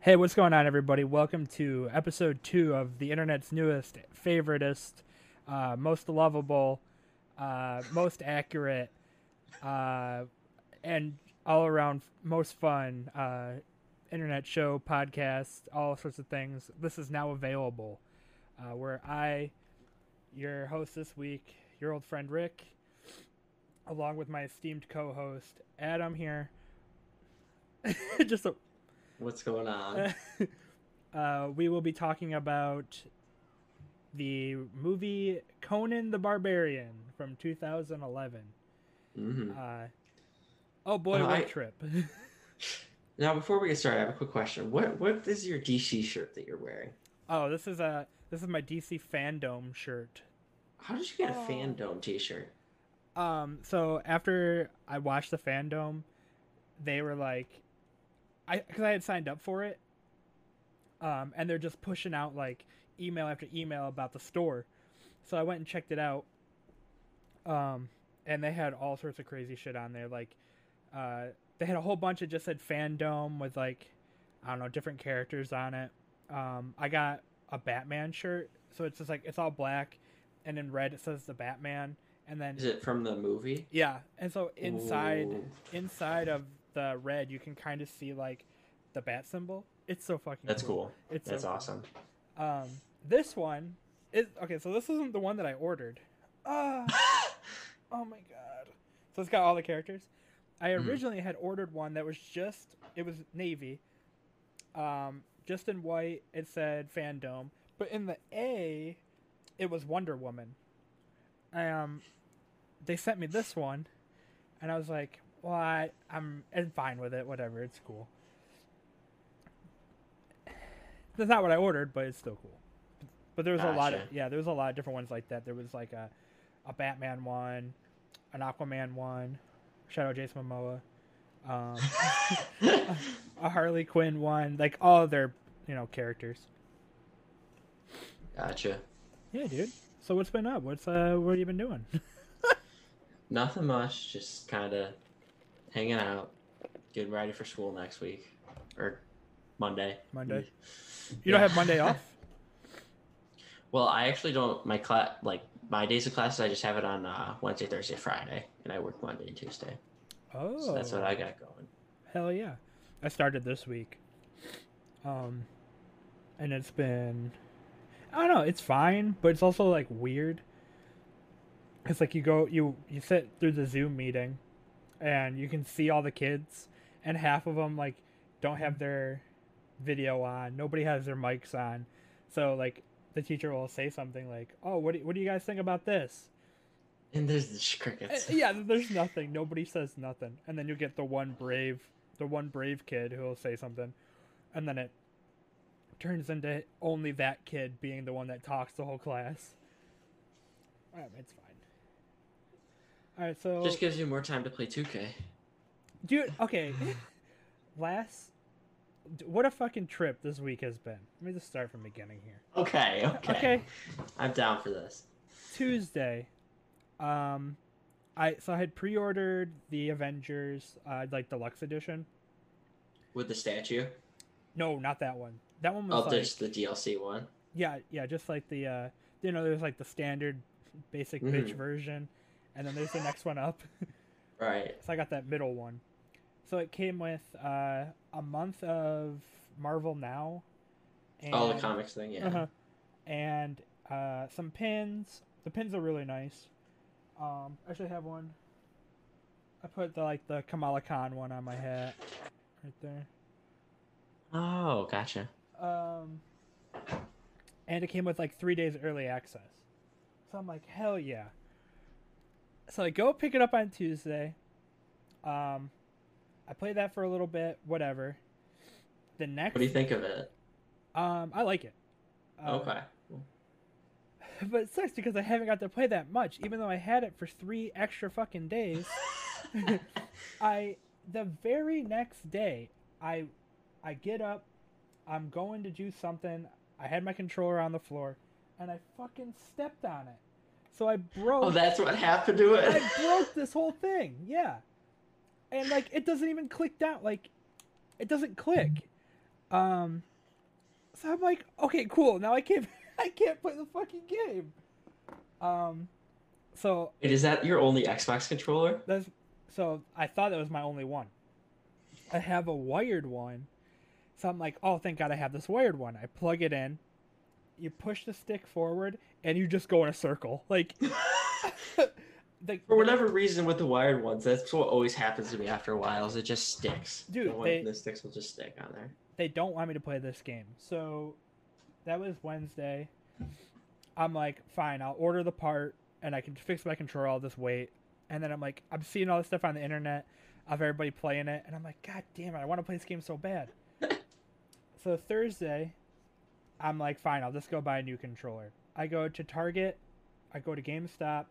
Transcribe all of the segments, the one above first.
Hey, what's going on, everybody? Welcome to episode two of the internet's newest, favoritist, uh, most lovable, uh, most accurate, uh, and all around most fun uh, internet show, podcast, all sorts of things. This is now available, uh, where I, your host this week, your old friend Rick, along with my esteemed co-host Adam here. Just a What's going on? uh, we will be talking about the movie Conan the Barbarian from 2011. hmm Uh, oh boy, Uh, what a I- trip! Now, before we get started, I have a quick question. What what is your DC shirt that you're wearing? oh, this is a this is my DC fandom shirt. How did you get a Oh. fandom T-shirt? Um, so after I watched the fandom, they were like, I because I had signed up for it, um, and they're just pushing out like email after email about the store, so I went and checked it out. Um, and they had all sorts of crazy shit on there, like, uh, they had a whole bunch of just said fandom with like, I don't know, different characters on it. Um, I got a Batman shirt, so it's just like it's all black, and in red it says the Batman, and then Is it from the movie? yeah, and so inside Ooh. inside of the red, you can kind of see like the bat symbol. It's so fucking. That's cool. It's That's so cool. awesome. Um, this one is okay. So this isn't the one that I ordered. Ah, oh my god! So it's got all the characters. I Mhm. originally had ordered one that was just it was navy, um, just in white. It said fandom, but in the A, it was Wonder Woman. Um, they sent me this one, and I was like, "Well, I, I'm, I'm fine with it. Whatever, it's cool." That's not what I ordered, but it's still cool. But there was a lot of yeah, there was a lot of different ones like that. There was like a, a Batman one, an Aquaman one, Shadow Jason Momoa, um, a Harley Quinn one, like all their you know characters. gotcha. Yeah, dude. So what's been up? What's uh what have you been doing? Nothing much. Just kind of hanging out, getting ready for school next week or Monday. Monday. You don't have Monday off? Well, I actually don't. My class, like my days of classes, I just have it on uh, Wednesday, Thursday, Friday, and I work Monday and Tuesday. Oh, So that's what I got going. Hell yeah. I started this week. Um and it's been I don't know, it's fine, but it's also like weird. It's like you go you you sit through the Zoom meeting and you can see all the kids and half of them like don't have their video on. Nobody has their mics on. So like the teacher will say something like, "Oh, what do, what do you guys think about this?" And there's the crickets. Eh, yeah, there's nothing. Nobody says nothing, and then you get the one brave, the one brave kid who will say something, and then it turns into only that kid being the one that talks the whole class. Alright, it's fine. All right, so Just gives you more time to play 2K. dude, okay, last, what a fucking trip this week has been. Let me just start from the beginning here. Okay, okay. Okay. I'm down for this. Tuesday, um, I so I had pre-ordered the Avengers, uh, like deluxe edition. With the statue? No, not that one. That one was Oh, like just the DLC one. yeah, yeah, just like the uh, you know, there's like the standard, basic bitch Mhm. version, and then there's the next one up. Right. so I got that middle one. So it came with uh, a month of Marvel Now. And, oh, the comics thing, yeah. Uh-huh. And uh, some pins. The pins are really nice. Um, I should have one. I put the like the Kamala Khan one on my hat, right there. Oh, gotcha. Um, and it came with like three days early access. So I'm like, hell yeah. So I go pick it up on Tuesday. Um, I play that for a little bit, whatever. The next, What do you think of it? um, I like it. Uh, okay. But it sucks because I haven't got to play that much, even though I had it for three extra fucking days. I the very next day, I I get up, I'm going to do something. I had my controller on the floor, and I fucking stepped on it. So I broke. Oh, that's what happened to it. I broke this whole thing. Yeah. And like it doesn't even click down. Like it doesn't click. Um. So I'm like, okay, cool. Now I can't. I can't play the fucking game. Um. So Wait, is that your only Xbox controller? that's so I thought that was my only one. I have a wired one. So I'm like, oh, thank God I have this wired one. I plug it in. You push the stick forward, and you just go in a circle. Like, For whatever reason, with the wired ones, that's what always happens to me after a while. Is it just sticks? Dude, the, they- the sticks will just stick on there. they don't want me to play this game. So that was Wednesday. I'm like, fine, I'll order the part and I can fix my controller. I'll just wait. And then I'm like, I'm seeing all this stuff on the internet of everybody playing it, and I'm like, God damn it, I want to play this game so bad. So Thursday, I'm like, fine, I'll just go buy a new controller. I go to Target, I go to GameStop.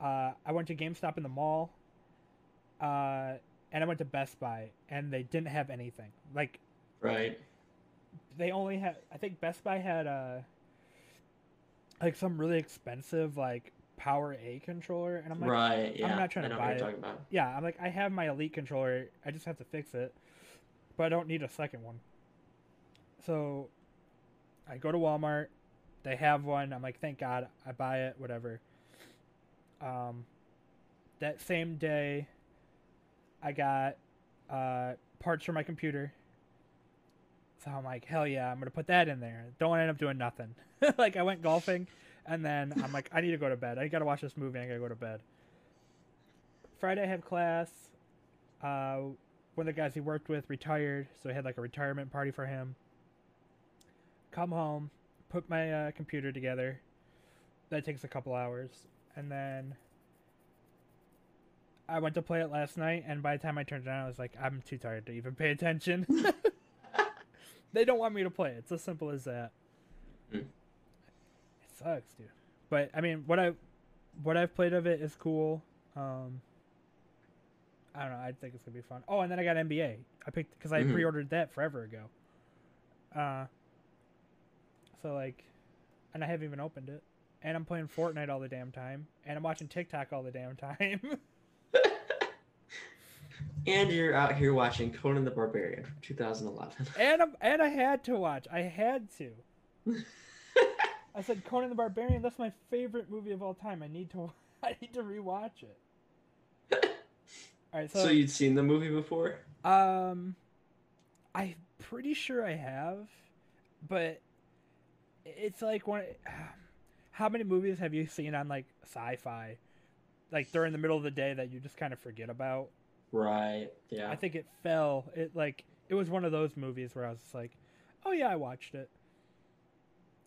Uh, I went to GameStop in the mall, uh, and I went to Best Buy, and they didn't have anything. Like Right. they only had I think Best Buy had uh like some really expensive like PowerA controller and I'm like right. Yeah. not trying I to know buy what it. you're talking about. yeah, I'm like I have my Elite controller, I just have to fix it. But I don't need a second one. So I go to Walmart, they have one, I'm like thank God, I buy it, whatever. Um that same day I got uh parts for my computer. So I'm like, hell yeah, I'm gonna put that in there. Don't end up doing nothing. like I went golfing, and then I'm like, I need to go to bed. I gotta watch this movie. I gotta go to bed. Friday I have class. Uh, one of the guys he worked with retired, so I had like a retirement party for him. Come home, put my uh, computer together. That takes a couple hours, and then I went to play it last night. And by the time I turned it on, I was like, I'm too tired to even pay attention. they don't want me to play. It. It's as simple as that. Hmm. It sucks, dude. But I mean, what I what I've played of it is cool. Um, I don't know. I think it's gonna be fun. Oh, and then I got NBA. I picked because I Mhm. pre-ordered that forever ago. Uh, so like, and I haven't even opened it. And I'm playing Fortnite all the damn time, and I'm watching TikTok all the damn time. And you're out here watching Conan the Barbarian from 2011. and I'm, and I had to watch. I had to. I said Conan the Barbarian. That's my favorite movie of all time. I need to. I need to rewatch it. All right, so, so you'd seen the movie before? um, I'm pretty sure I have, but it's like one. How many movies have you seen on like sci-fi, like during the middle of the day that you just kind of forget about? Right. Yeah. I think it fell. It like it was one of those movies where I was just like, "Oh yeah, I watched it."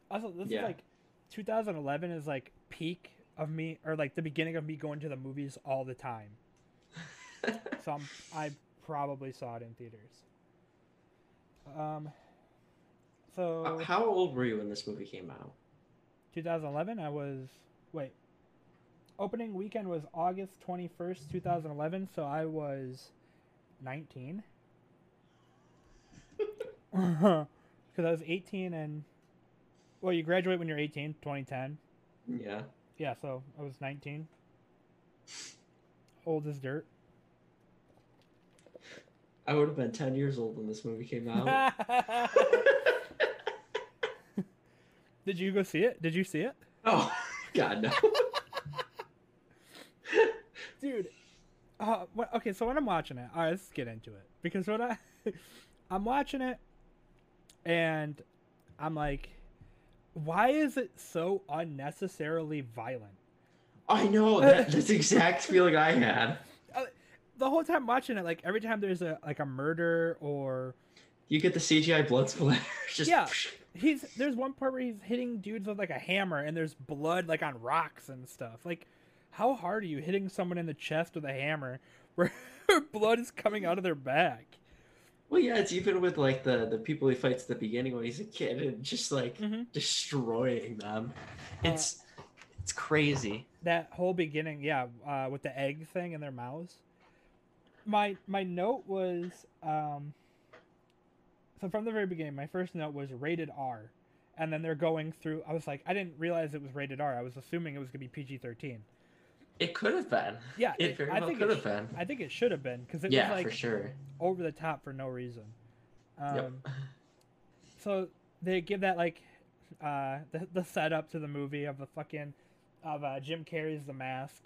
Also, this Yeah. is like 2011 is like peak of me, or like the beginning of me going to the movies all the time. So I'm, I probably saw it in theaters. Um. So Uh, How old were you when this movie came out? 2011, I was wait. Opening weekend was August 21st, 2011, so I was 19. Because I was 18 and. Well, you graduate when you're 18, 2010. Yeah. Yeah, so I was 19. Old as dirt. I would have been 10 years old when this movie came out. Did you go see it? Did you see it? oh, God, no. dude uh what, okay so when i'm watching it all right let's get into it because when i i'm watching it and i'm like why is it so unnecessarily violent I know. That, that's the exact feeling I had. the whole time watching it like every time there's a like a murder or You get the CGI blood splatter. Just Yeah. He's there's one part where he's hitting dudes with like a hammer and there's blood like on rocks and stuff like how hard are you hitting someone in the chest with a hammer where blood is coming out of their back Well, yeah, it's even with like the the people he fights at the beginning when he's a kid and just like Mhm. destroying them. Uh, It's it's crazy. that whole beginning yeah uh, with the egg thing in their mouths my my note was um from the very beginning my first note was rated r and then they're going through. I was like, I didn't realize it was rated R. I was assuming it was gonna be PG thirteen. It could have been. Yeah, It very I well think could it have been. I think it should have been because it yeah, was like for sure. over the top for no reason. Um, yep. So they give that like uh, the the setup to the movie of the fucking of uh, Jim Carrey's The Mask.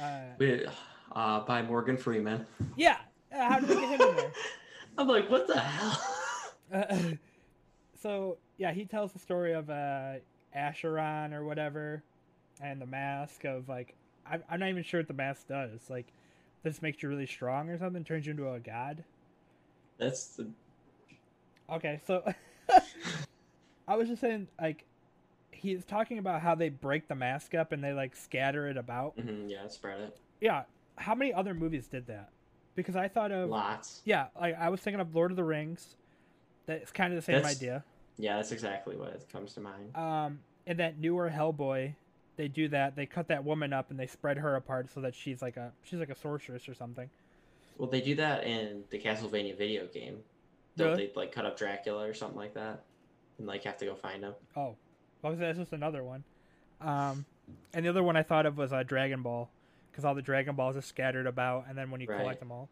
Uh, Wait, uh, by Morgan Freeman. yeah, uh, how did they get him in there? I'm like, what the hell? Uh, so yeah, he tells the story of uh, Acheron or whatever, and the mask of like I'm, I'm not even sure what the mask does. Like, this makes you really strong or something, turns you into a god. That's the Okay, so I was just saying like he's talking about how they break the mask up and they like scatter it about. mhm, yeah, spread it. Yeah, how many other movies did that? Because I thought of Lots. yeah, like I was thinking of Lord of the Rings. That's kind of the same That's- idea. Yeah, that's exactly what comes to mind. Um, in that newer Hellboy, they do that. They cut that woman up and they spread her apart so that she's like a she's like a sorceress or something. Well, they do that in the Castlevania video game. Don't Really? they like cut up Dracula or something like that, and like have to go find him? Oh, well, that's just another one. Um, and the other one I thought of was uh, Dragon Ball, because all the Dragon Balls are scattered about, and then when you Right. collect them all,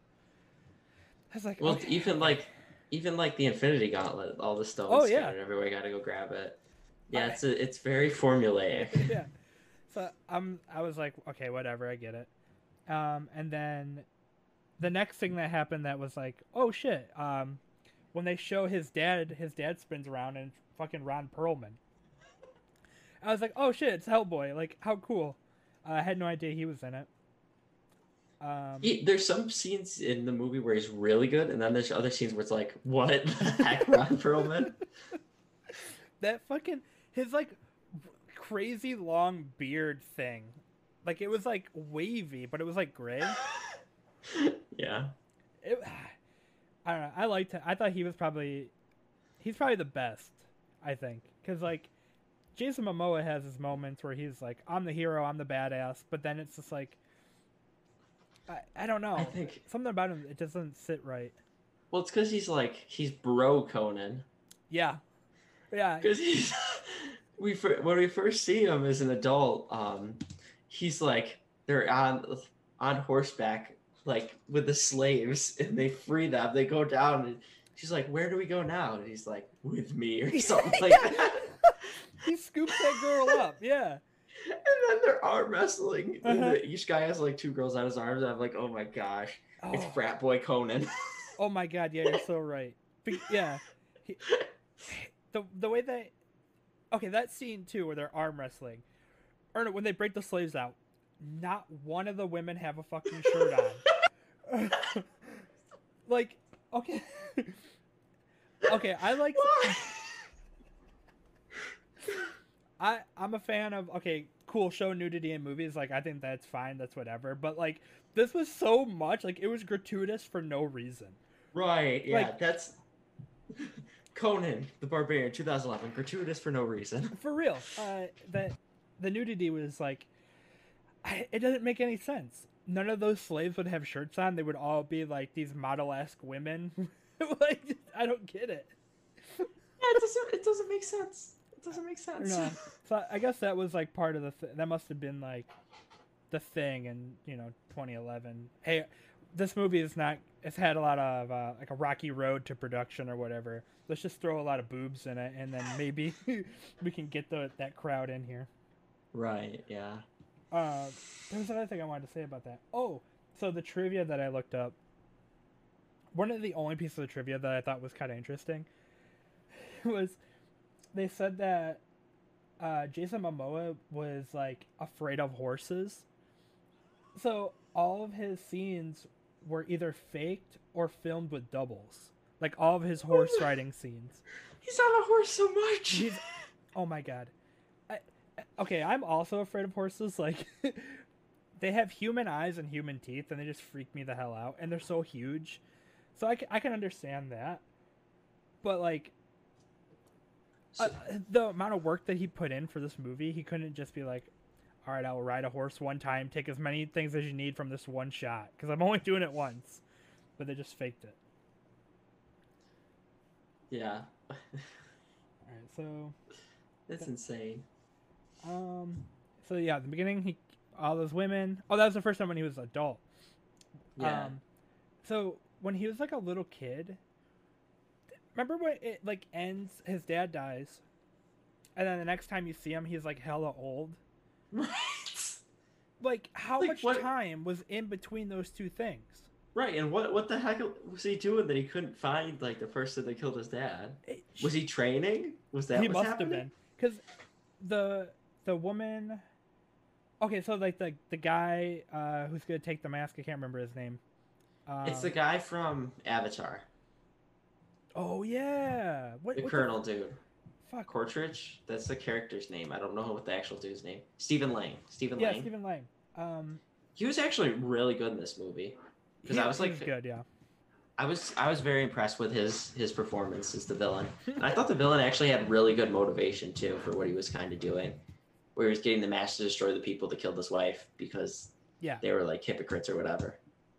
I was like, Well, okay. even like, even like the Infinity Gauntlet, all the stones Oh, yeah. scattered everywhere. Got to go grab it. Yeah, I- it's a, it's very formulaic. yeah. So I'm I was like, okay, whatever, I get it. Um, and then the next thing that happened that was like, oh shit. Um, when they show his dad, his dad spins around and fucking Ron Perlman. I was like, oh shit, it's Hellboy. Like, how cool. Uh, I had no idea he was in it. Um, He, there's some scenes in the movie where he's really good, and then there's other scenes where it's like, what the heck, Ron Perlman? that fucking his like crazy long beard thing, like it was like wavy, but it was like gray. yeah. it, I don't know. I liked it. I thought he was probably he's probably the best. I think because like Jason Momoa has his moments where he's like, "I'm the hero, I'm the badass," but then it's just like, I, I don't know. I think Something about him it doesn't sit right. well, it's because he's like he's bro Conan. Yeah, yeah, Because he's we when we first see him as an adult, um, he's like they're on on horseback, like with the slaves, and they free them. They go down, and she's like, "Where do we go now?" And he's like, "With me," or something like that. he scoops that girl up. Yeah, And then they're arm wrestling. Uh-huh. each guy has like two girls on his arms. And I'm like, "Oh my gosh, it's oh, frat boy Conan." oh my god, yeah, you're so right. But, yeah, he, the the way they okay that scene too where they're arm wrestling or when they break the slaves out not one of the women have a fucking shirt on like okay okay i like Why? I i'm a fan of okay cool show nudity in movies like i think that's fine that's whatever but like this was so much like it was gratuitous for no reason Right, yeah, Like- that's Conan the Barbarian 2011, gratuitous for no reason. for real uh that the nudity was like I, it doesn't make any sense none of those slaves would have shirts on they would all be like these model-esque women like i don't get it Yeah, it doesn't it doesn't make sense. It doesn't make sense. no so i guess that was like part of the th- that must have been like the thing in you know 2011 hey this movie is not it's had a lot of uh, like a rocky road to production or whatever let's just throw a lot of boobs in it and then maybe we can get the that crowd in here Right, yeah. Uh, there was another thing I wanted to say about that. Oh, so the trivia that I looked up. One of the only pieces of trivia that I thought was kind of interesting was they said that uh, Jason Momoa was like afraid of horses. So all of his scenes were either faked or filmed with doubles. Like all of his horse riding scenes. He's on a horse so much. He's oh my god. I, okay, I'm also afraid of horses. Like, they have human eyes and human teeth, and they just freak me the hell out. And they're so huge, so I can, I can understand that. But like, uh, the amount of work that he put in for this movie, he couldn't just be like, "All right, I'll ride a horse one time, take as many things as you need from this one shot," because I'm only doing it once. But they just faked it. yeah. All right, so That's insane. um, so yeah, at the beginning he all those women. Oh, that was the first time when he was adult. Yeah. Um, so when he was like a little kid, remember when it like ends? His dad dies, and then the next time you see him, he's like hella old. right. Like how Like, much what- time was in between those two things? Right. And what what the heck was he doing that he couldn't find like the person that killed his dad? Was he training? Was that he what's must happening? have been because the the woman. Okay, so like the the guy uh, who's gonna take the mask, I can't remember his name. Um, It's the guy from Avatar, Oh yeah, what, the what Colonel dude. fuck? Quaritch. That's the character's name. I don't know what the actual dude's name. Stephen Lang. Stephen Yeah, Lang. Stephen Lang. Um, He was actually really good in this movie. Because he- I was like, good, yeah. I was I was very impressed with his his performance as the villain. And I thought the villain actually had really good motivation too for what he was kind of doing, where he was getting the mask to destroy the people that killed his wife because Yeah. they were like hypocrites or whatever.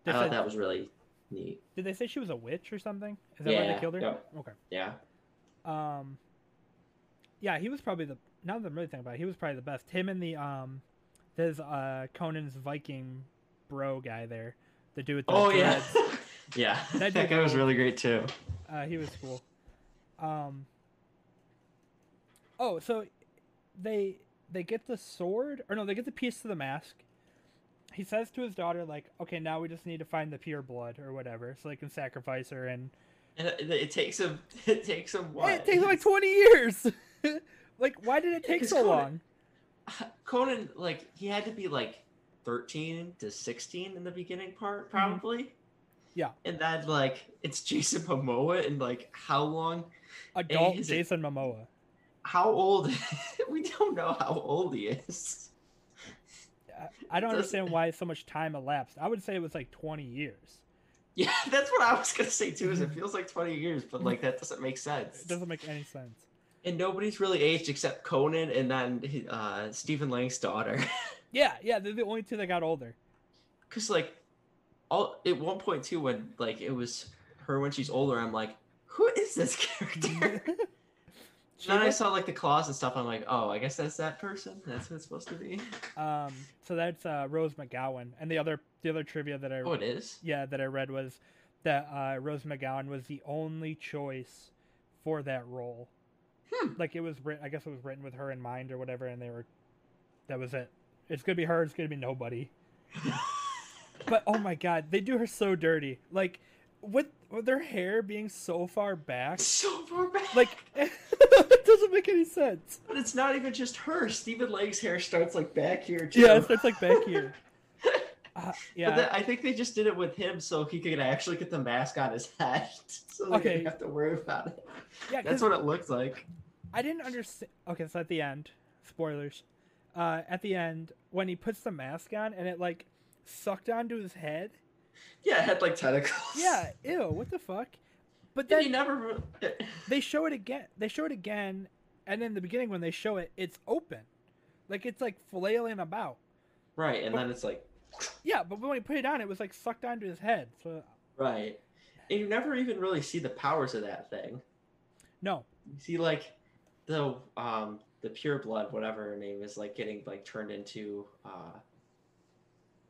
I thought that was really neat. Did they say she was a witch or something? Is that why they killed her? yep. Okay. Yeah. Um, yeah, he was probably the. Now that I'm really thinking about it, he was probably the best. Him and the um, there's uh Conan's Viking bro guy there, the dude with the Oh yeah. dreads. yeah. That That, dude guy was really great too. Uh, he was cool. Um. Oh, so they they get the sword, or no, they get the piece to the mask. He says to his daughter, like, "Okay, now we just need to find the pure blood or whatever, so they can sacrifice her." And And it, it takes him. It takes him what? it takes him like twenty years. like, why did it take so Conan- long? Conan, like, he had to be like 13 to 16 in the beginning part, probably. Mm-hmm. Yeah. And then, like, it's Jason Momoa, and like, how long? Adult is it- Jason Momoa. How old? we don't know how old he is. I- I don't understand why so much time elapsed. I would say it was like twenty years. Yeah, that's what I was gonna say too. Is it feels like 20 years, but like that doesn't make sense. It doesn't make any sense. And nobody's really aged except Conan and then uh, Stephen Lang's daughter. Yeah, yeah, they're the only two that got older. Cause like, all at one point too, when like it was her when she's older, I'm like, who is this character? She then I saw like the claws and stuff. I'm like, oh, I guess that's that person. That's what it's supposed to be. Um, so that's uh, Rose McGowan, and the other the other trivia that I Oh, it is. yeah that I read was that uh, Rose McGowan was the only choice for that role. Hmm. Like it was written, I guess it was written with her in mind or whatever, and they were that was it. It's gonna be her. It's gonna be nobody. But oh my god, they do her so dirty. Like with with their hair being so far back, so far back. like it doesn't make any sense. but it's not even just her. Stephen Lang's hair starts like back here too. Yeah, it starts like back here. Uh, yeah, But then, I think they just did it with him so he could actually get the mask on his head, so they Okay. didn't have to worry about it. Yeah, That's what it looks like. I didn't understand. Okay, so at the end, spoilers. Uh, at the end, when he puts the mask on and it like sucked onto his head. Yeah, it had like tentacles. Yeah, ew, what the fuck? But Then you never. they show it again. They show it again, and in the beginning when they show it, it's open, like it's like flailing about. Right, and then it's like Yeah, but when he put it on, it was like sucked onto his head. So right, and you never even really see the powers of that thing. no, You see like the um the pure blood, whatever her name is, like getting like turned into uh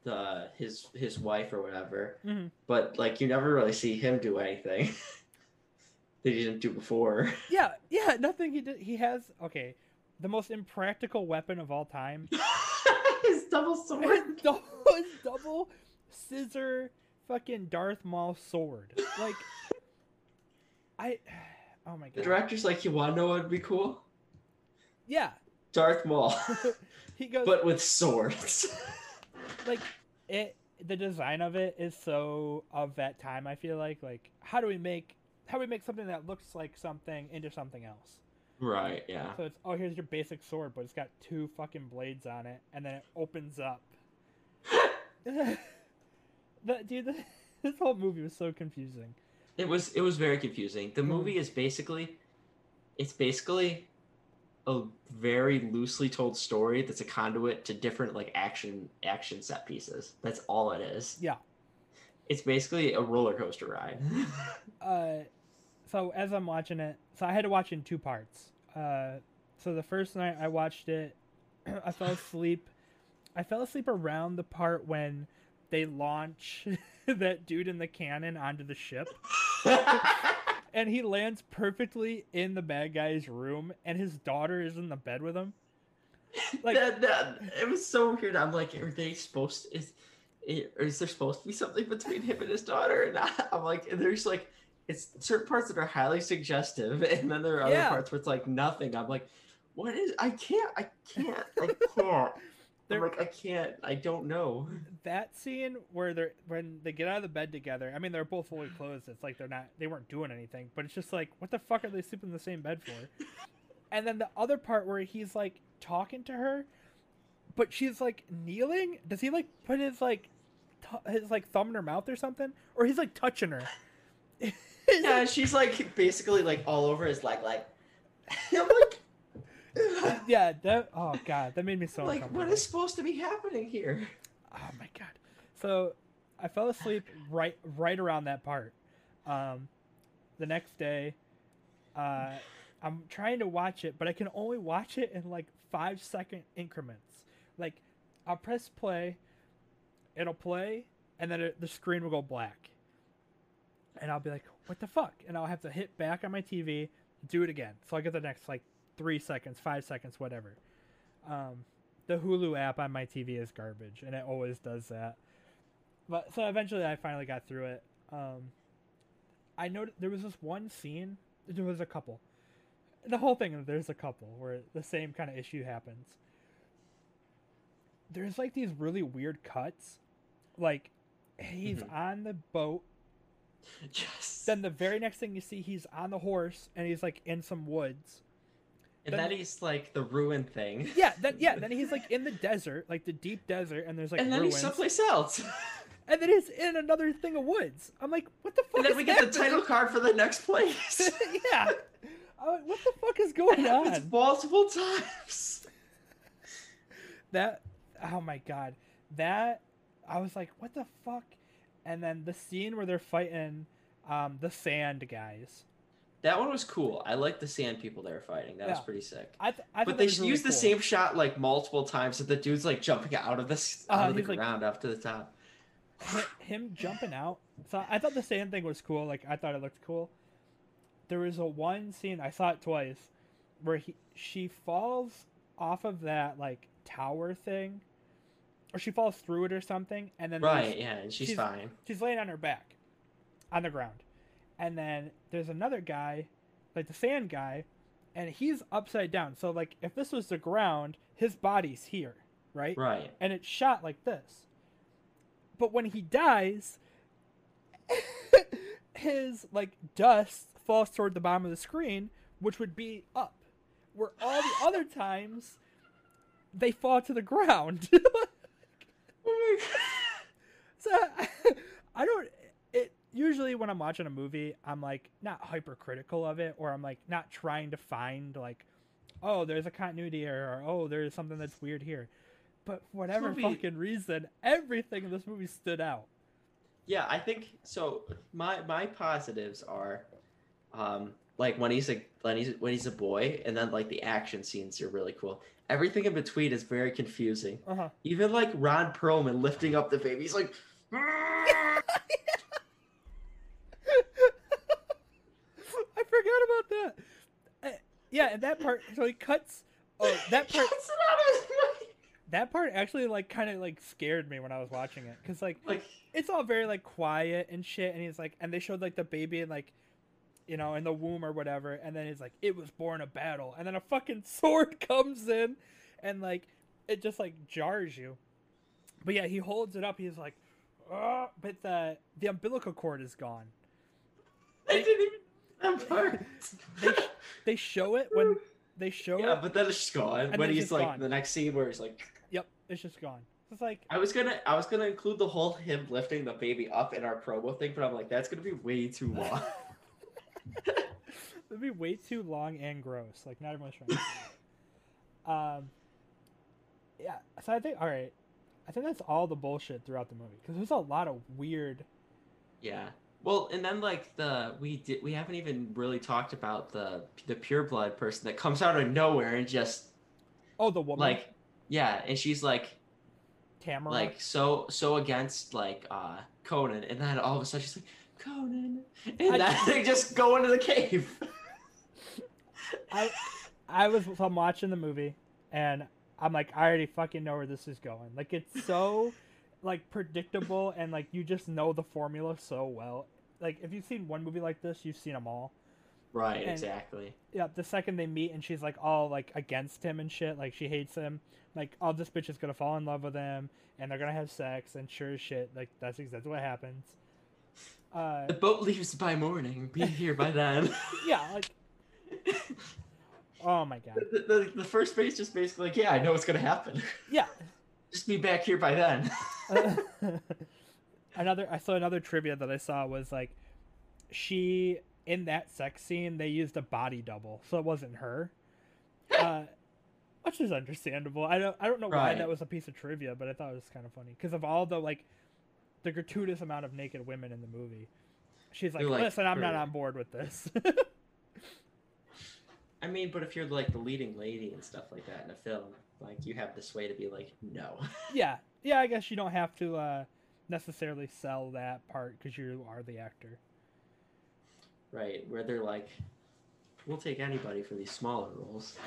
the his his wife or whatever. Mhm. But like you never really see him do anything that he didn't do before. yeah, yeah, nothing he did. He has okay, the most impractical weapon of all time. his double sword. his double, his double scissor fucking Darth Maul sword. Like, I, oh my god. The director's like, you want to know what would be cool? yeah. Darth Maul, he goes but with swords. Like it. The design of it is so of that time. I feel like like how do we make how do we make something that looks like something into something else? right. Yeah. So it's oh here's your basic sword, but it's got two fucking blades on it, and then it opens up. the, dude, the, this whole movie was so confusing. It was it was very confusing. The mm-hmm. movie is basically it's basically a very loosely told story that's a conduit to different like action action set pieces. That's all it is. Yeah. It's basically a roller coaster ride. Uh, so as I'm watching it, so I had to watch in two parts. Uh, so the first night I watched it, I fell asleep. I fell asleep around the part when they launch that dude in the cannon onto the ship, and he lands perfectly in the bad guy's room, and his daughter is in the bed with him. Like- that, that, it was so weird. I'm like, are they supposed to, is is there supposed to be something between him and his daughter? And I, I'm like, and there's like, it's certain parts that are highly suggestive, and then there are other Yeah. parts where it's like nothing. I'm like, what is? I can't. I can't. I can't. I'm like, I can't. I don't know. that scene where they're when they get out of the bed together. I mean, they're both fully clothed. It's like they're not they weren't doing anything, but it's just like, what the fuck are they sleeping in the same bed for? and then the other part where he's like talking to her, but she's like kneeling. Does he like put his like t- his like thumb in her mouth or something, or he's like touching her? Yeah, she's like basically like all over his leg, like. I'm like. yeah. That oh god, that made me so like what is supposed to be happening here? Oh my god. So I fell asleep right right around that part. Um the next day uh I'm trying to watch it, but I can only watch it in like 5 second increments. Like I'll press play, it'll play and then it, the screen will go black. And I'll be like, "What the fuck?" And I'll have to hit back on my TV, do it again. So I get the next like 3 seconds, 5 seconds, whatever. Um the Hulu app on my TV is garbage, and it always does that. But so eventually, I finally got through it. Um, I noticed there was this one scene. There was a couple. The whole thing. There's a couple where the same kind of issue happens. There's like these really weird cuts, like he's Mhm. on the boat. Yes. Then the very next thing you see, he's on the horse, and he's like in some woods. And then- then he's like the ruin thing. Yeah, then yeah, then he's like in the desert, like the deep desert, and there's like and then ruins. he's someplace else. and then he's in another thing of woods. I'm like, what the fuck? and then we get the title card for the next place. yeah. I'm like, what the fuck is going on? multiple times. That, oh my god, that I was like, what the fuck? And then the scene where they're fighting, um, the sand guys. That one was cool. I like the sand people they were fighting. That was pretty sick. I, th- I But they really used the cool. same shot like multiple times. So the dude's like jumping out of this Uh, out of the he's, like- ground up to the top. Him jumping out. So I thought the sand thing was cool. Like I thought it looked cool. There was a one scene I saw it twice, where he she falls off of that like tower thing, or she falls through it or something, and then Right, yeah, and she's, she's- fine. she's laying on her back, on the ground, and then there's another guy, like the sand guy, and he's upside down. So like if this was the ground, his body's here, right? Right. and it's shot like this. But when he dies, his like dust falls toward the bottom of the screen, which would be up. Where all the other times they fall to the ground. Oh my god. so I don't usually when I'm watching a movie, I'm like not hypercritical of it or I'm like not trying to find like oh, there's a continuity error or oh, there's something that's weird here. But for whatever movie- fucking reason, everything in this movie stood out. Yeah, I think so. My my positives are, um, like when he's a when he's when he's a boy, and then like the action scenes are really cool. Everything in between is very confusing. Uh-huh. Even like Ron Perlman lifting up the baby, he's like, I that. Uh, yeah, and that part so he cuts oh that part Gets it out of his that part actually like kind of like scared me when I was watching it cuz like like it's all very like quiet and shit and he's like and they showed like the baby in like you know in the womb or whatever and then he's like it was born a battle and then a fucking sword comes in and like it just like jars you but yeah he holds it up he's like "Ugh," but the the umbilical cord is gone I didn't even that part. they, they show it when they show yeah, it but then it's just gone. When he's like gone. the next scene where he's like, yep it's just gone it's like I was gonna I was gonna include the whole him lifting the baby up in our promo thing, but I'm like that's gonna be way too long. It'd be way too long and gross. Like not everyone's trying. um. Yeah. So I think all right. I think that's all the bullshit throughout the movie because there's a lot of weird, yeah. Well, and then like the we did we haven't even really talked about the the pureblood person that comes out of nowhere and just Oh, the woman, like yeah, and she's like Tamara. like so so against like uh Conan, and then all of a sudden she's like Conan, and I- then they just go into the cave. I, I was so I'm watching the movie, and I'm like, I already fucking know where this is going. Like it's so, like predictable, and like you just know the formula so well. Like if you've seen one movie like this, you've seen them all. right, And- exactly. Yeah, the second they meet and she's like all like against him and shit, like she hates him. Like, oh, this bitch is gonna fall in love with him, and they're gonna have sex, and sure as shit, like that's exactly what happens. Uh, The boat leaves by morning. Be here by then. yeah, like, oh my god, the, the, the first base just basically like, yeah, I know what's gonna happen. yeah. just be back here by then. Another I saw another trivia that I saw was like she in that sex scene they used a body double, so it wasn't her. Uh, which is understandable. I don't I don't know why that was a piece of trivia, but I thought it was kind of funny because of all the like the gratuitous amount of naked women in the movie. She's like, like, "Listen, I'm not on board with this." I mean, but if you're like the leading lady and stuff like that in a film, like you have this way to be like, no. yeah, yeah. I guess you don't have to uh, necessarily sell that part because you are the actor. right, where they're like, we'll take anybody for these smaller roles.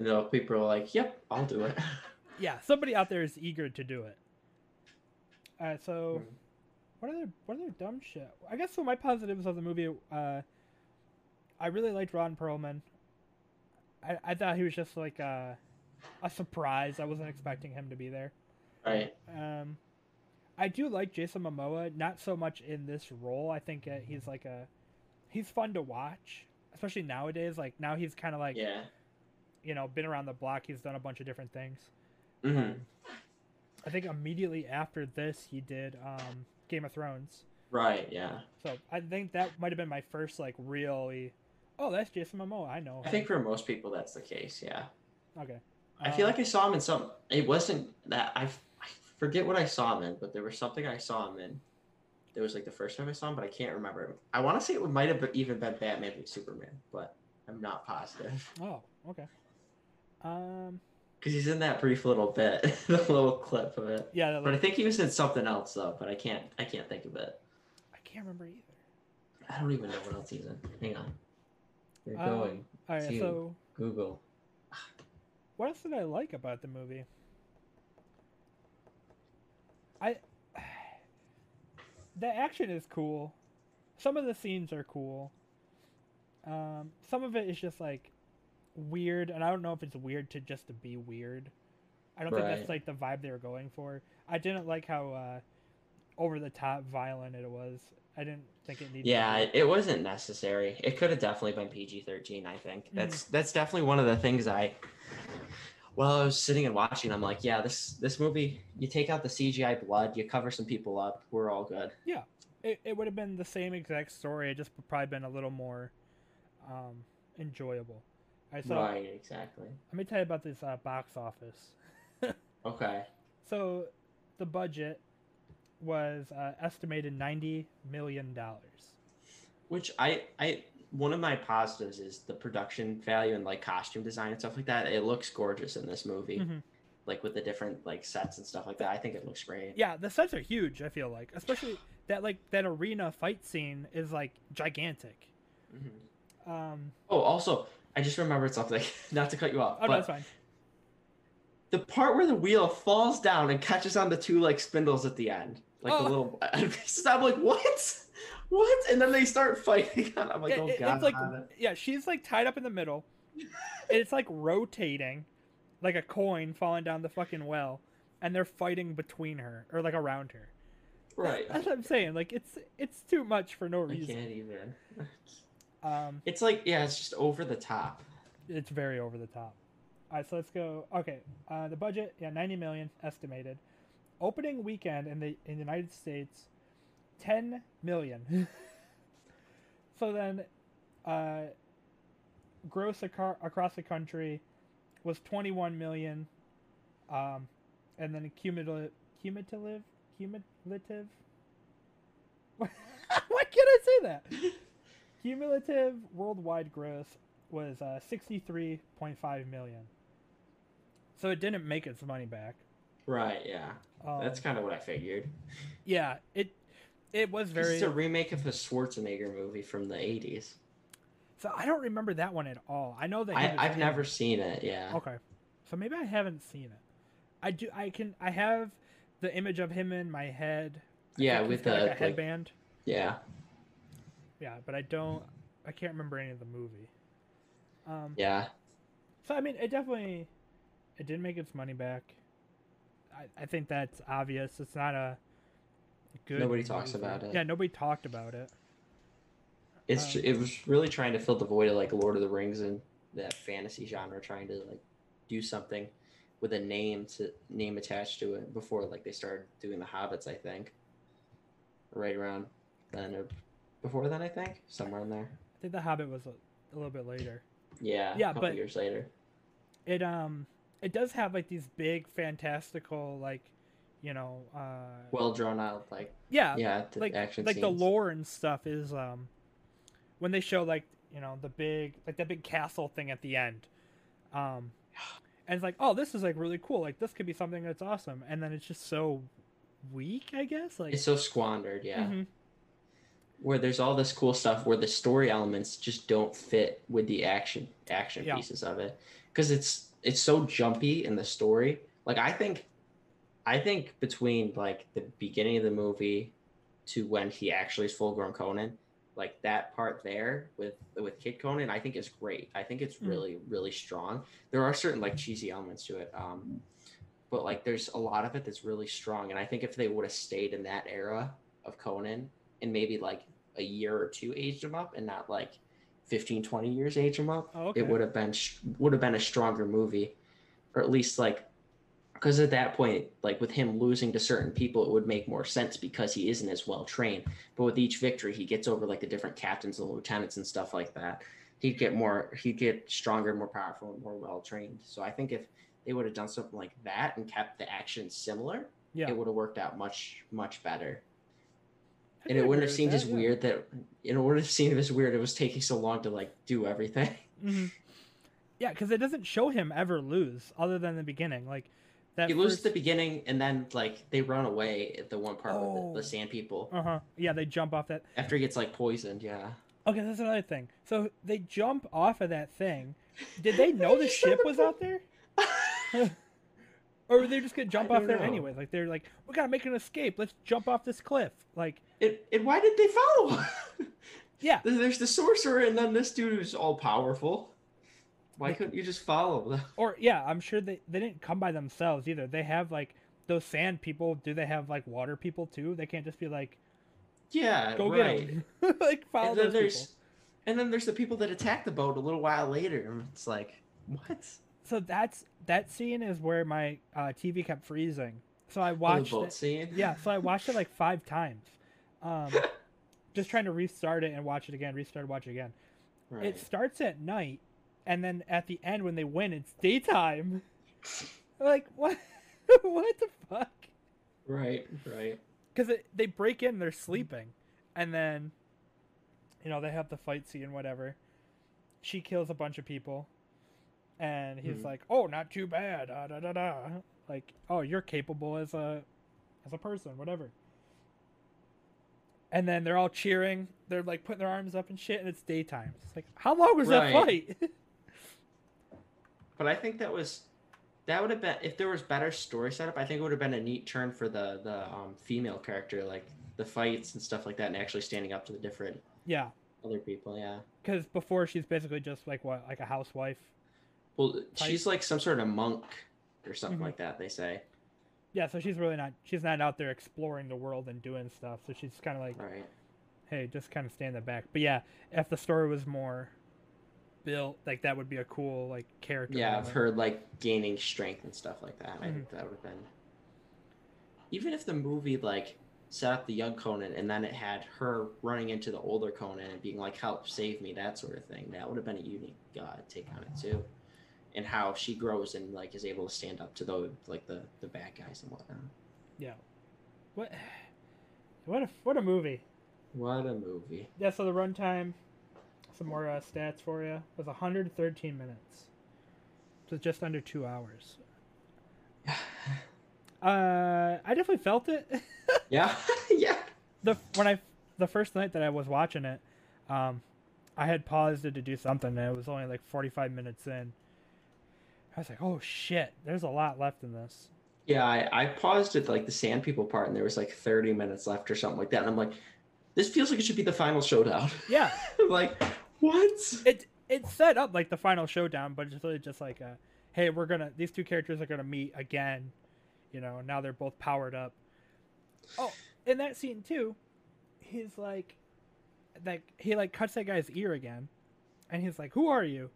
You know, people are like, yep, I'll do it. yeah, somebody out there is eager to do it. Alright, so Mhm. what other what other dumb shit? I guess so. My positives of the movie, uh, I really liked Ron Perlman. I I thought he was just like a a surprise. I wasn't expecting him to be there. Right. Um, I do like Jason Momoa, not so much in this role. I think uh, he's like a he's fun to watch, especially nowadays. Like now he's kind of like Yeah. you know been around the block. He's done a bunch of different things. hmm Um, I think immediately after this, he did um, Game of Thrones. Right. Yeah. So I think that might have been my first like really. Oh, that's Jason Momoa. I know. I think for most people that's the case. Yeah. Okay. I feel Uh, like I saw him in some. It wasn't that I. Forget what I saw him in, but there was something I saw him in. It was like the first time I saw him, but I can't remember. I want to say it might have even been Batman v Superman, but I'm not positive Oh, okay. Um. because he's in that brief little bit, the little clip of it. Yeah. But I think he was in something else though. But I can't. I can't think of it. I can't remember either. I don't even know what else he's in. Hang on. You're Um, going All right. So Google. what else did I like about the movie? I. The action is cool. Some of the scenes are cool. Um, some of it is just like weird, and I don't know if it's weird to just to be weird. I don't think that's like the vibe they were going for. I didn't like how uh, over the top violent it was. I didn't think it needed. Yeah, be. it, wasn't necessary. It could have definitely been PG thirteen. I think Mm-hmm. that's that's definitely one of the things I. While I was sitting and watching, I'm like, yeah, this this movie. You take out the CGI blood, you cover some people up, we're all good. Yeah, it, it would have been the same exact story. It just probably been a little more um, enjoyable. Right, so right, exactly. let me tell you about this uh, box office. Okay. So the budget was uh, estimated ninety million dollars. Which I I one of my positives is the production value and like costume design and stuff like that. It looks gorgeous in this movie, Mhm. like with the different like sets and stuff like that. I think it looks great. Yeah, the sets are huge. I feel like, especially that like that arena fight scene is like gigantic. Mhm. Um, Oh, also, I just remembered something. Not to cut you off, oh no, but that's fine. the part where the wheel falls down and catches on the two like spindles at the end, like Oh. the little pieces. I'm like, what? What? And then they start fighting. I'm like, Yeah, oh god. it's like yeah, she's like tied up in the middle. and it's like rotating, like a coin falling down the fucking well, and they're fighting between her or like around her. right. That's what I'm saying. Like it's it's too much for no I reason. can't even. Um, It's like yeah, it's just over the top. it's very over the top. All right, so let's go. Okay, uh, the budget, yeah, 90 million estimated. Opening weekend in the in the United States, 10 million. so then, uh, gross acar- across the country was 21 million, um, and then cumulative, cumulative, cumulative. Why can't I say that? Cumulative worldwide gross was uh, 63.5 million. So it didn't make its money back. Right. Yeah. Um, That's kind of what I figured. yeah. It it was very. It's a remake of a Schwarzenegger movie from the '80s. So I don't remember that one at all. I know that I, I've in never it. seen it. Yeah. Okay, so maybe I haven't seen it. I do. I can. I have the image of him in my head. I Yeah, with got, the like, a like, headband. yeah. Yeah, but I don't. I can't remember any of the movie. Um. Yeah. So I mean, it definitely. It did make its money back. I, I think that's obvious. It's not a good. Nobody talks movie. about it. Yeah, nobody talked about it. It's Um, it was really trying to fill the void of like Lord of the Rings and that fantasy genre, trying to like do something with a name to name attached to it before like they started doing the Hobbits. I think right around then or before then. I think somewhere in there. I think The Hobbit was a, a little bit later. Yeah. Yeah, a couple but- years later. It um, it does have like these big fantastical like, you know, uh, Well drawn out, like yeah, yeah, the like action like the lore and stuff is um when they show like you know the big like that big castle thing at the end um and it's like oh this is like really cool like this could be something that's awesome and then it's just so weak i guess like It's so squandered, yeah. mhm. Where there's all this cool stuff where the story elements just don't fit with the action action Yeah. pieces of it because it's it's so jumpy in the story. Like I think, I think between like the beginning of the movie to when he actually is full grown Conan, like that part there with with Kid Conan, I think is great. I think it's Mhm. really really strong. There are certain like cheesy elements to it, um, but like there's a lot of it that's really strong. And I think if they would have stayed in that era of Conan and maybe like a year or two aged him up and not like 15 20 years age him up Oh, okay. it would have been would have been a stronger movie or at least like because at that point like with him losing to certain people it would make more sense because he isn't as well trained. But with each victory he gets over like the different captains and lieutenants and stuff like that. He'd get more he'd get stronger more powerful and more well trained. So i think if they would have done something like that and kept the action similar yeah. it would have worked out much much better. I and it wouldn't have seemed as yeah. weird that it wouldn't have seemed as weird it was taking so long to like do everything. Mhm. yeah because it doesn't show him ever lose other than the beginning. Like that he loses first... at the beginning and then like they run away at the one part with Oh. the, the sand people. Uh-huh. Yeah they jump off that. After he gets like poisoned yeah. Okay that's another thing. So they jump off of that thing. Did they know the ship was out there? Or were they just gonna jump off there know. anyway? Like they're like, we gotta make an escape. Let's jump off this cliff. Like, it, and why did they follow? Yeah, there's the sorcerer and then this dude who's all powerful why couldn't you just follow them or yeah, I'm sure they they didn't come by themselves either. They have like those sand people. Do they have like water people too? They can't just be like, yeah go right get them. like follow and then those there's people. and then there's the people that attack the boat a little while later it's like what So that's that scene is where my uh, TV kept freezing. So I Oh, the watched boat it. scene Yeah, so I watched it like five times. Um, just trying to restart it and watch it again, restart, watch it again. right It starts at night, and then at the end when they win, it's daytime. like what? what the fuck? right right Because they break in, they're sleeping, and then, you know, they have the fight scene, whatever. She kills a bunch of people, and he's Mhm. like, "Oh, not too bad." Da, da, da, da. Like, "Oh, you're capable as a, as a person, whatever." And then they're all cheering. They're like putting their arms up and shit, and it's daytime. It's like, how long was that fight? But I think that was that would have been if there was better story setup. I think it would have been a neat turn for the the um, female character, like the fights and stuff like that, and actually standing up to the different yeah, other people. Yeah. because before she's basically just like what, like a housewife. Well, Fight. she's like some sort of monk or something Mhm. like that. They say. Yeah, so she's really not. She's not out there exploring the world and doing stuff. So she's kind of like, Right. hey, just kind of stay in the back. But yeah, if the story was more built, like that would be a cool like character. Yeah, I've moment. heard like gaining strength and stuff like that. I Mhm. think that would have been. Even if the movie like set up the young Conan and then it had her running into the older Conan and being like, "Help, save me," that sort of thing, that would have been a unique uh, take on it too, and how she grows and like is able to stand up to those like the the bad guys and whatnot. Yeah. What? What a what a movie. What a movie. Yeah, so the runtime, some more uh, stats for you, It was 113 minutes. So just under two hours. Uh, I definitely felt it. yeah, yeah. the when I the first night that I was watching it, um, I had paused it to do something, and it was only like 45 minutes in. I was like, "Oh shit, there's a lot left in this." Yeah, I, I paused at like the Sand People part, and there was like 30 minutes left or something like that, and I'm like, this feels like it should be the final showdown. Yeah, like, what? it it set up like the final showdown, but it's really just like, a, "Hey, we're gonna these two characters are gonna meet again," you know. Now they're both powered up. Oh, in that scene too, he's like, like he like cuts that guy's ear again, and he's like, "Who are you?"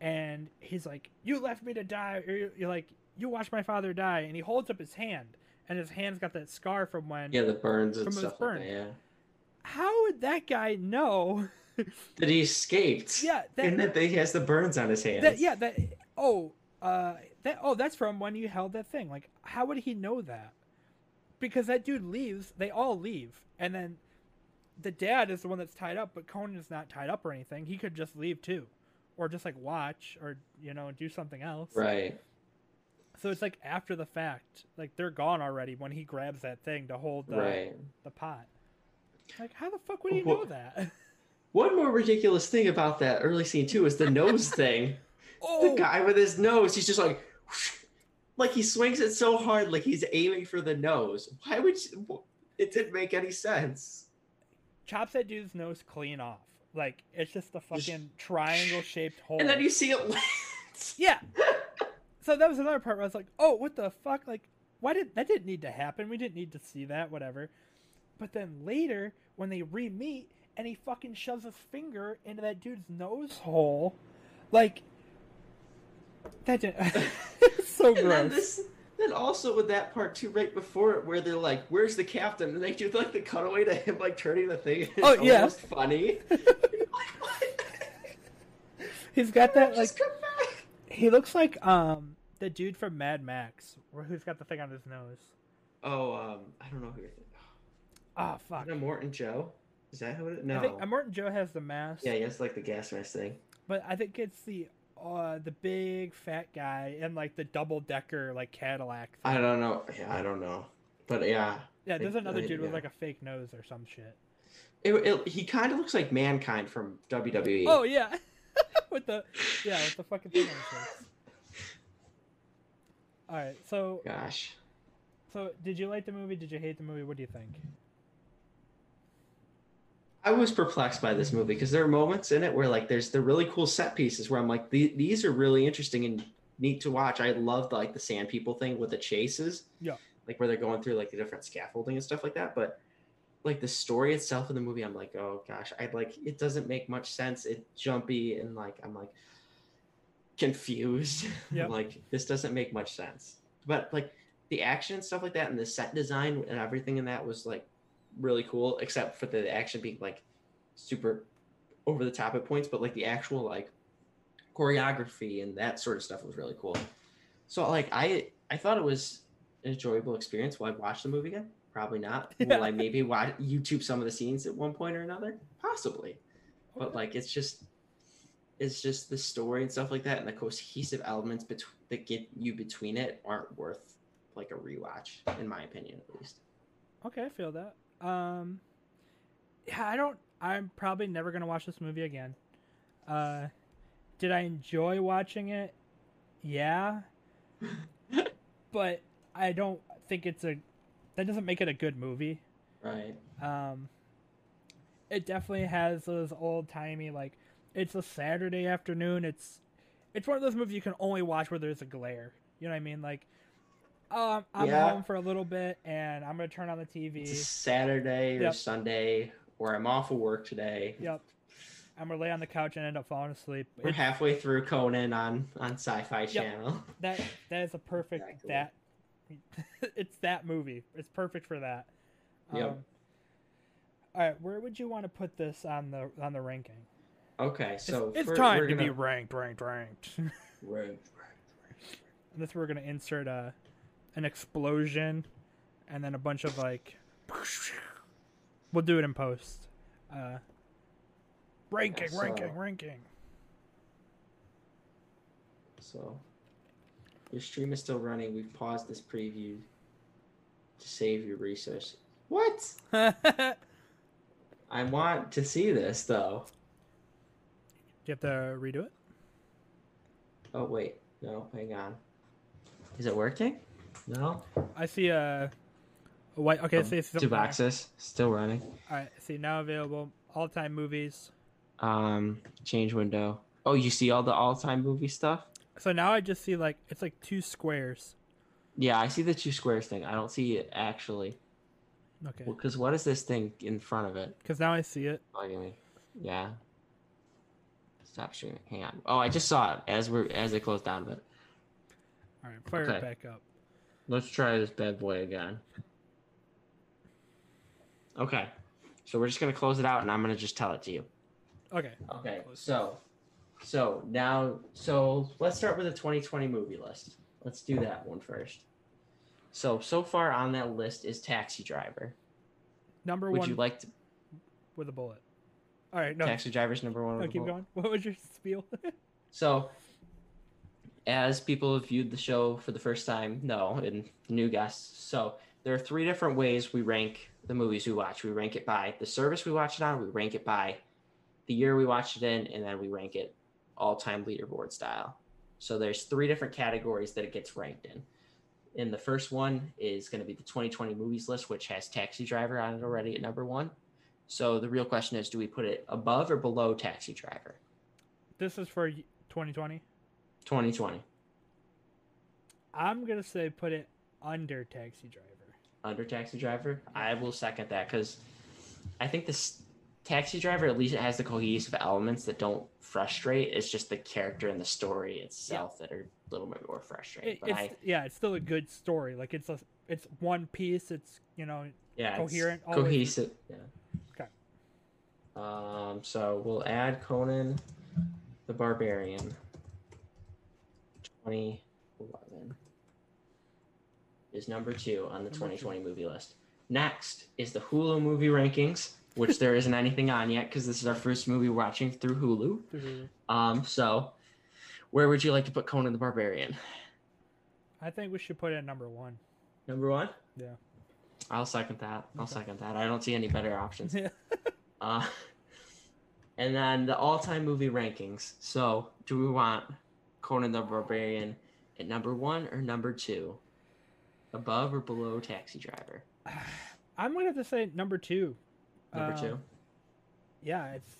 And he's like, "You left me to die." Or you're you're like, "You watched my father die," and he holds up his hand, and his hand's got that scar from when. Yeah, the burns and From his stuff burn. like that. Yeah. How would that guy know? That he escaped. yeah, that, and that he has the burns on his hands. that yeah that oh uh that oh that's from when you held that thing. Like, how would he know that? Because that dude leaves. They all leave, and then the dad is the one that's tied up, but Conan is not tied up or anything. He could just leave too, or just like watch or you know do something else. Right. So it's like after the fact, like they're gone already when he grabs that thing to hold the Right. the pot. Like how the fuck would he Wha- know that? One more ridiculous thing about that early scene too is the nose thing. oh, The guy with his nose, he's just like, like he swings it so hard, like he's aiming for the nose. Why would you, it didn't make any sense? chops that dude's nose clean off. Like it's just a fucking triangle shaped hole. And then you see it. yeah. So that was another part where I was like, "Oh, what the fuck? Like, why did that didn't need to happen? We didn't need to see that, whatever." But then later, when they re meet, and he fucking shoves his finger into that dude's nose hole, like that. Did, it's so And then gross. this, then also with that part too, right before it, where they're like, "Where's the captain?" and they do like the cutaway to him like turning the thing. It's Oh, yeah. almost funny. He's got that like come back. he looks like um the dude from Mad Max, who's got the thing on his nose. Oh, um, I don't know who you're thinking. Oh fuck. Is that Morton Joe? Is that who it is? No. I think uh, Morton Joe has the mask. yeah, he has like the gas mask thing. But I think it's the uh the big fat guy and like the double decker like Cadillac. Thing. I don't know. Yeah, I don't know. But yeah, yeah, there's I- another dude with yeah. like a fake nose or some shit. it, it, he kind of looks like Mankind from. WWE. Oh yeah, with the yeah with the fucking thing on his face. All right, so gosh. so did you like the movie? Did you hate the movie? What do you think? I was perplexed by this movie because there are moments in it where like there's the really cool set pieces where I'm like the, these are really interesting and neat to watch. I loved like the sand people thing with the chases. Yeah. Like where they're going through like the different scaffolding and stuff like that. But like the story itself in the movie, I'm like, oh gosh, I like it doesn't make much sense. It's jumpy and like I'm like confused. Yep. like this doesn't make much sense. But like the action and stuff like that and the set design and everything in that was like really cool, except for the action being like super over the top at points, but like the actual like choreography and that sort of stuff was really cool. So like I I thought it was an enjoyable experience. Will I watch the movie again? Probably not. Will I maybe watch YouTube some of the scenes at one point or another? Possibly. But like it's just it's just the story and stuff like that and the cohesive elements between that get you between it aren't worth like a rewatch, in my opinion at least. Okay, I feel that. Um, yeah, I don't. I'm probably never gonna watch this movie again. Uh, did I enjoy watching it? Yeah, but I don't think it's a. That doesn't make it a good movie. Right. Um, it definitely has those old timey like. It's a Saturday afternoon. It's, it's one of those movies you can only watch where there's a glare. You know what I mean? Like, um, I'm Yeah. home for a little bit and I'm gonna turn on the TV. It's a Saturday or Yep. Sunday, or I'm off of work today. Yep. I'm gonna lay on the couch and end up falling asleep. We're It- halfway through Conan on on Sci-Fi Channel. that that is a perfect Exactly. that. it's that movie. It's perfect for that. Yep. Um, all right, where would you want to put this on the on the ranking? Okay, so it's fir- time we're to be gonna- ranked, ranked, ranked. and this we're gonna insert a an explosion, and then a bunch of like We'll do it in post. Uh, ranking, so- ranking, ranking. So, your stream is still running. We've paused this preview to save your resource. What? I want to see this though. Do you have to redo it? Oh wait, no, hang on. Is it working? No. I see a, a white. Okay, Um, see, see two boxes still running. All right, see now available all time movies. Um, change window. Oh, you see all the all-time movie stuff? So now I just see like it's like two squares. Yeah, I see the two squares thing. I don't see it actually. Okay, Because what is this thing in front of it? because now I see it. Bugging me. Yeah. Stop streaming. Hang on. Oh, I just saw it as we're as it closed down. But All right, fire Okay. it back up. Let's try this bad boy again. Okay. So we're just gonna close it out, and I'm gonna just tell it to you. Okay. Okay. So, so now, so let's start with the 2020 movie list. Let's do that one first. So so far on that list is Taxi Driver. Number Would one you like to, with a bullet. All right, no, Taxi Driver's number one? no, with a keep bullet? going. What was your spiel? So, as people have viewed the show for the first time, no, and new guests. So, there are three different ways we rank the movies we watch. We rank it by the service we watch it on, we rank it by the year we watched it in, and then we rank it all time leaderboard style. So, there's three different categories that it gets ranked in. And the first one is going to be the 2020 movies list, which has Taxi Driver on it already at number one. So, the real question is do we put it above or below Taxi Driver? this is for 2020. 2020. I'm gonna say put it under Taxi Driver. under Taxi Driver. I will second that because I think this Taxi Driver at least it has the cohesive elements that don't frustrate. It's just the character and the story itself that are a little bit more frustrating. It, but it's I yeah, it's still a good story. Like it's a it's one piece. It's you know yeah, coherent cohesive. Yeah. Okay. Um. So we'll add Conan, the Barbarian. Twenty eleven is number two on the twenty twenty movie list. Next is the Hulu movie rankings, which there isn't anything on yet because this is our first movie we're watching through Hulu. Mhm. Um. So, where would you like to put Conan the Barbarian? I think we should put it at number one. Number one. Yeah. I'll second that. I'll Okay. second that. I don't see any better options. Yeah. Uh, and then the all-time movie rankings. So, do we want Conan the Barbarian at number one or number two, above or below Taxi Driver? I'm gonna have to say number two. Number Um, two. Yeah, it's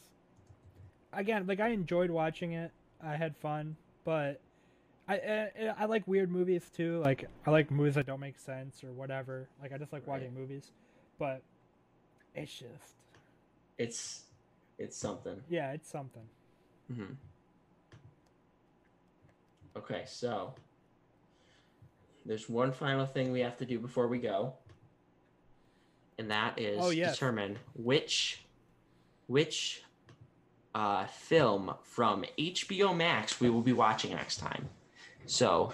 again like I enjoyed watching it. I had fun, but I I, I like weird movies too. Like I like movies that don't make sense or whatever. Like I just like Right. watching movies, but it's just It's it's something. yeah, it's something. hmm Okay, so there's one final thing we have to do before we go, and that is Oh, yes. determine which which uh, film from HBO Max we will be watching next time. So,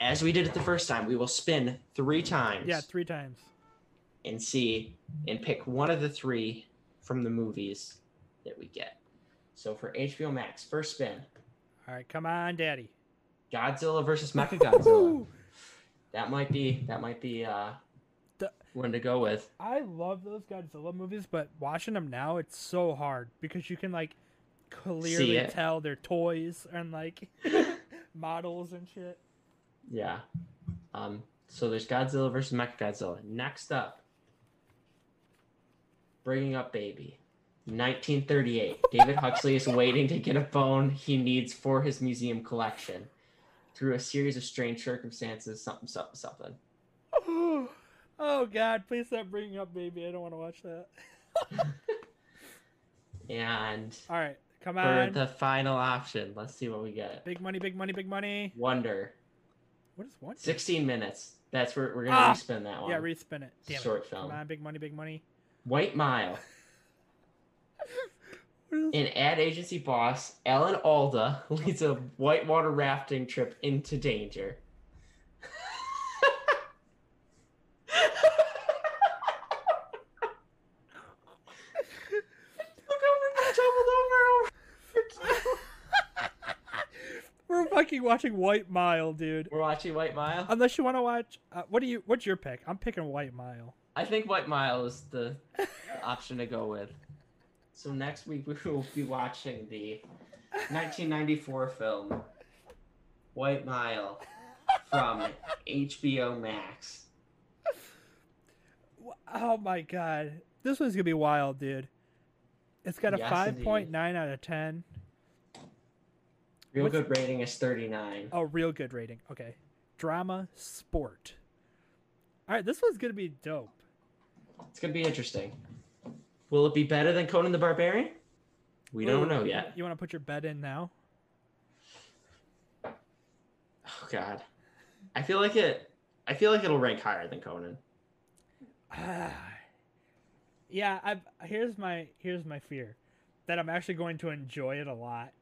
as we did it the first time, we will spin three times Yeah, three times. and see and pick one of the three from the movies that we get. So for HBO Max, first spin, All right, come on, Daddy. Godzilla versus Mechagodzilla. that might be that might be uh The- one to go with. I love those Godzilla movies, but watching them now, it's so hard because you can like clearly tell they're toys and like models and shit. Yeah. Um. So there's Godzilla versus Mechagodzilla. Next up, bringing up baby. 1938. David Huxley is waiting to get a bone he needs for his museum collection. Through a series of strange circumstances, something, something, something. oh God! Please stop bringing up baby. I don't want to watch that. And All right, come on. for the final option, let's see what we get. Big money, big money, big money. Wonder. What is one? 16 minutes. That's where we're gonna Ah! respin that one. Yeah, respin it. Damn Short it. film. Come on, big money, big money. White Mile. An ad agency boss, Alan Alda, leads a whitewater rafting trip into danger. We're fucking watching White Mile, dude. We're watching White Mile. Unless you want to watch, uh, what do you? What's your pick? I'm picking White Mile. I think White Mile is the option to go with. So next week we will be watching the 1994 film White Mile from HBO Max. Oh my god, this one's gonna be wild, dude. It's got a Yes, five indeed. point nine out of ten. Real What's- good rating is 39. Oh, real good rating. Okay, drama sport. All right, this one's gonna be dope. It's gonna be interesting. Will it be better than Conan the Barbarian? We don't know yet. You want to put your bet in now? Oh God, I feel like it. I feel like it'll rank higher than Conan. yeah, I've here's my here's my fear that I'm actually going to enjoy it a lot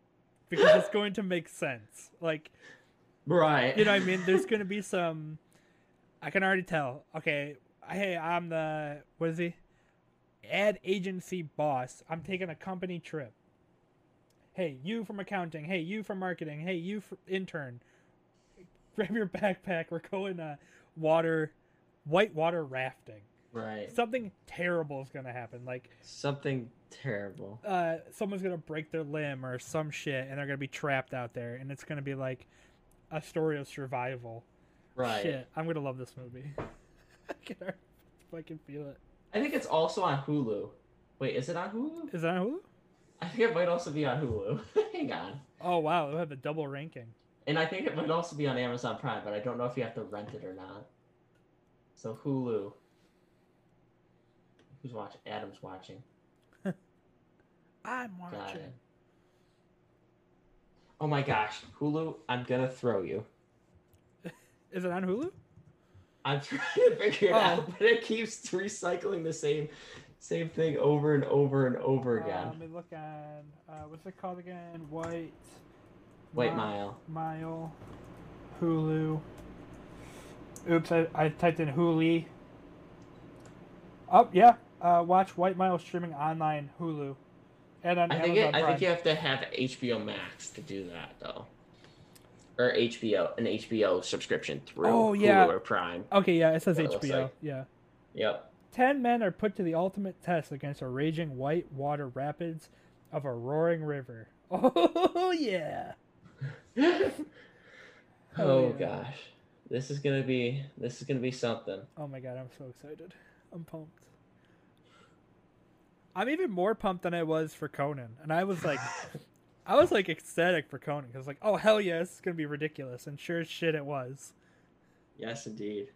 because it's going to make sense. Like, Right. you know what I mean? There's going to be some I can already tell. Okay, hey, I'm the what is he? Ad agency boss. I'm taking a company trip. Hey, you from accounting. Hey, you from marketing. Hey, you intern. Grab your backpack. We're going uh water whitewater rafting. Right. Something terrible is gonna happen. Like Something terrible. uh someone's gonna break their limb or some shit and they're gonna be trapped out there and it's gonna be like a story of survival. Right. Shit, I'm gonna love this movie. I can fucking feel it. I think it's also on Hulu. Wait, is it on Hulu? Is that on Hulu? I think it might also be on Hulu. Hang on. Oh wow, they have a double ranking. And I think it might also be on Amazon Prime, but I don't know if you have to rent it or not. So Hulu. Who's watching? Adam's watching. I'm watching. it. Oh my gosh, Hulu! I'm gonna throw you. Is it on Hulu? I'm trying to figure it Oh. out, but it keeps recycling the same, same thing over and over and over Uh, again. let me look at uh, what's it called again? White White Mi- Mile. Mile Hulu. Oops, I, I typed in Hulu. Oh yeah, uh, watch White Mile streaming online Hulu, and on I think Amazon it, I Prime. think you have to have HBO Max to do that though, or HBO an HBO subscription through Oh, yeah. Hulu or Prime. Okay, yeah, it says it HBO. like. Yeah. Yep. Ten men are put to the ultimate test against a raging white water rapids of a roaring river. Oh yeah. Oh, oh yeah. gosh, this is gonna be this is gonna be something. Oh my god, I'm so excited. I'm pumped. I'm even more pumped than I was for Conan, and I was like, I was like ecstatic for Conan because like, oh hell yeah, this is gonna be ridiculous, and sure as shit it was. yes, indeed.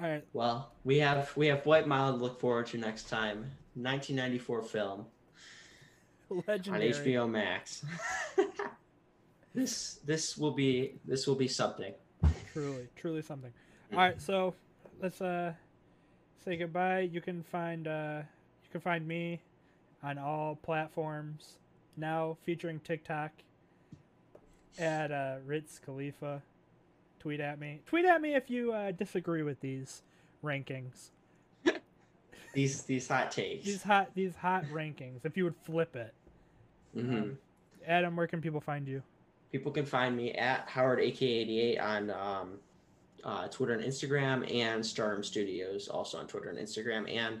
All right, Well, we have we have White Mile to look forward to next time. 1994 film on. HBO Max. this this will be this will be something. Truly, truly something. All right, so let's uh say goodbye. You can find uh you can find me on all platforms now, featuring TikTok at uh, Ritz Khalifa. Tweet at me. Tweet at me if you uh, disagree with these rankings. These these hot takes. These hot these hot rankings. If you would flip it. Mhm. Um, Adam, where can people find you? People can find me at Howard AK88 on um, uh, Twitter and Instagram, and Stardom Studios also on Twitter and Instagram. And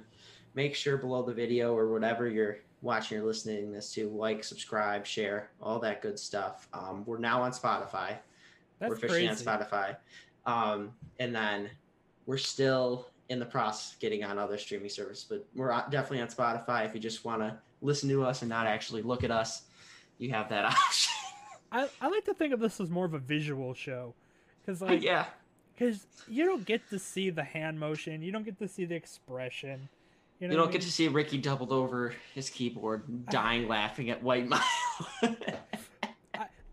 make sure below the video or whatever you're watching or listening this to, like, subscribe, share, all that good stuff. Um, we're now on Spotify. That's we're officially crazy. on Spotify. Um, and then we're still in the process of getting on other streaming services, but we're definitely on Spotify. If you just want to listen to us and not actually look at us, you have that option. I, I like to think of this as more of a visual show, because like yeah. because you don't get to see the hand motion, you don't get to see the expression. You, know You don't get mean? to see Ricky doubled over his keyboard, dying laughing at White Mile.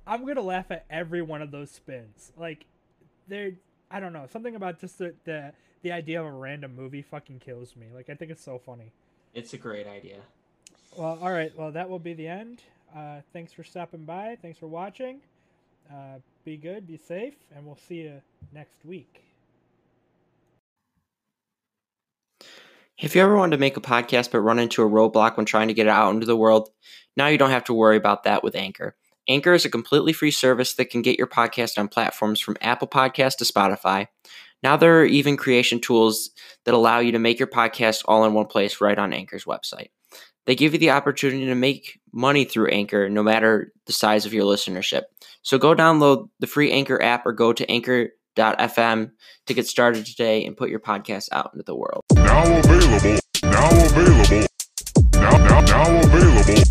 I'm gonna laugh at every one of those spins. Like, they're I don't know something about just the the the idea of a random movie fucking kills me. Like I think it's so funny. it's a great idea. Well, all right. Well, that will be the end. Uh, thanks for stopping by. Thanks for watching. Uh, be good. Be safe, and we'll see you next week. If you ever wanted to make a podcast but run into a roadblock when trying to get it out into the world, now you don't have to worry about that with Anchor. Anchor is a completely free service that can get your podcast on platforms from Apple Podcast to Spotify. Now there are even creation tools that allow you to make your podcast all in one place right on Anchor's website. They give you the opportunity to make money through Anchor no matter the size of your listenership. So go download the free Anchor app or go to anchor.fm to get started today and put your podcast out into the world. Now available. Now available. Now now now available.